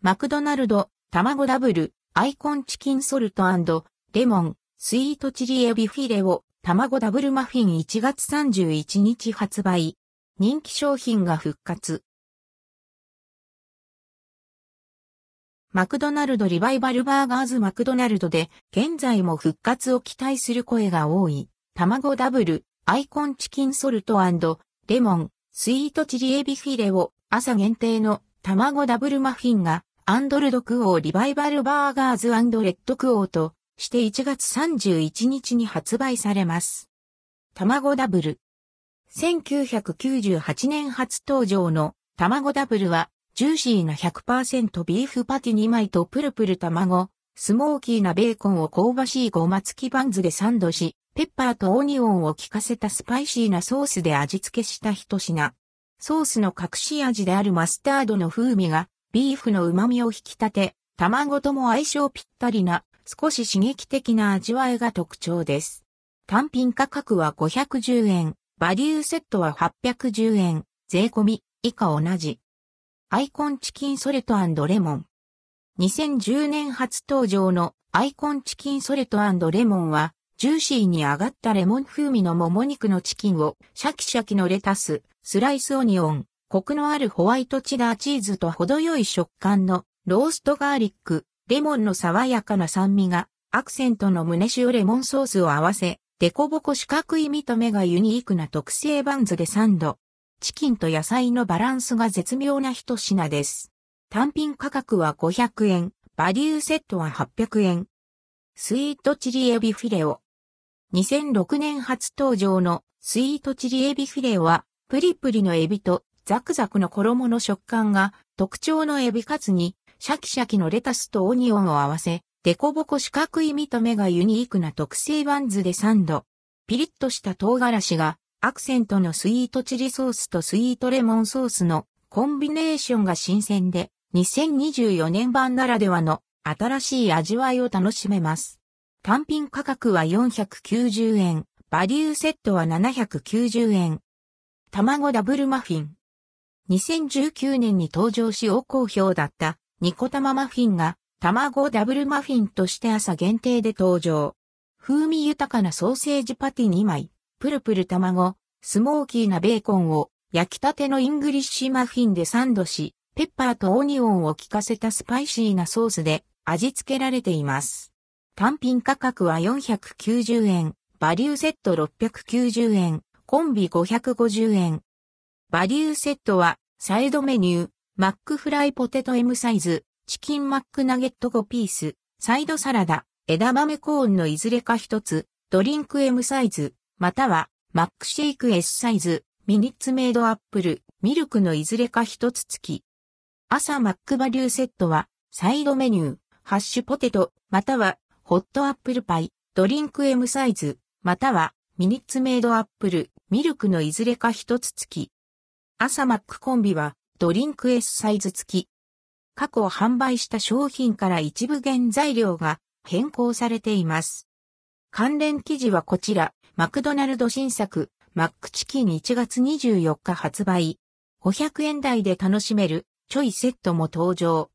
マクドナルド、卵ダブル、アイコンチキンソルトレモン、スイートチリエビフィレオ、卵ダブルマフィン1月31日発売。人気商品が復活。マクドナルドリバイバルバーガーズマクドナルドで現在も復活を期待する声が多い。卵ダブル、アイコンチキンソルトレモン、スイートチリエビフィレオ、朝限定の卵ダブルマフィンがアンドルドクオーリバイバルバーガーズレッドクオーとして1月31日に発売されます。卵ダブル。1998年初登場の卵ダブルはジューシーな100%ビーフパティ2枚とプルプル卵、スモーキーなベーコンを香ばしいごま付きバンズでサンドし、ペッパーとオニオンを効かせたスパイシーなソースで味付けした一品。ソースの隠し味であるマスタードの風味がビーフの旨味を引き立て、卵とも相性ぴったりな少し刺激的な味わいが特徴です。単品価格は510円、バリューセットは810円、税込み以下同じ。アイコンチキンソルトレモン。2010年初登場のアイコンチキンソルトレモンはジューシーに揚がったレモン風味のもも肉のチキンをシャキシャキのレタス、スライスオニオン、コクのあるホワイトチダーチーズと程よい食感のローストガーリック、レモンの爽やかな酸味がアクセントの旨塩レモンソースを合わせ、デコボコ四角い見た目がユニークな特製バンズでサンド。チキンと野菜のバランスが絶妙な一品です。単品価格は500円、バリューセットは800円。スイートチリエビフィレオ。2006年初登場のスイートチリエビフィレオは、プリプリのエビとザクザクの衣の食感が特徴のエビカツにシャキシャキのレタスとオニオンを合わせ、デコボコ四角い見た目がユニークな特製バンズでサンド。ピリッとした唐辛子がアクセントのスイートチリソースとスイートレモンソースのコンビネーションが新鮮で、2024年版ならではの新しい味わいを楽しめます。単品価格は490円、バリューセットは790円。卵ダブルマフィン。2019年に登場し大好評だったニコタママフィンが卵ダブルマフィンとして朝限定で登場。風味豊かなソーセージパティ2枚、プルプル卵、スモーキーなベーコンを焼きたてのイングリッシュマフィンでサンドし、ペッパーとオニオンを効かせたスパイシーなソースで味付けられています。単品価格は490円、バリューセット690円、コンビ550円。バリューセットは、サイドメニュー、マックフライポテト M サイズ、チキンマックナゲット5ピース、サイドサラダ、枝豆コーンのいずれか一つ、ドリンク M サイズ、または、マックシェイク S サイズ、ミニッツメイドアップル、ミルクのいずれか一つ付き。朝マックバリューセットは、サイドメニュー、ハッシュポテト、または、ホットアップルパイ、ドリンク M サイズ、またはミニッツメイドアップル、ミルクのいずれか一つ付き。朝マックコンビはドリンク S サイズ付き。過去販売した商品から一部原材料が変更されています。関連記事はこちら、マクドナルド新作、マックチキン1月24日発売。500円台で楽しめる、ちょいセットも登場。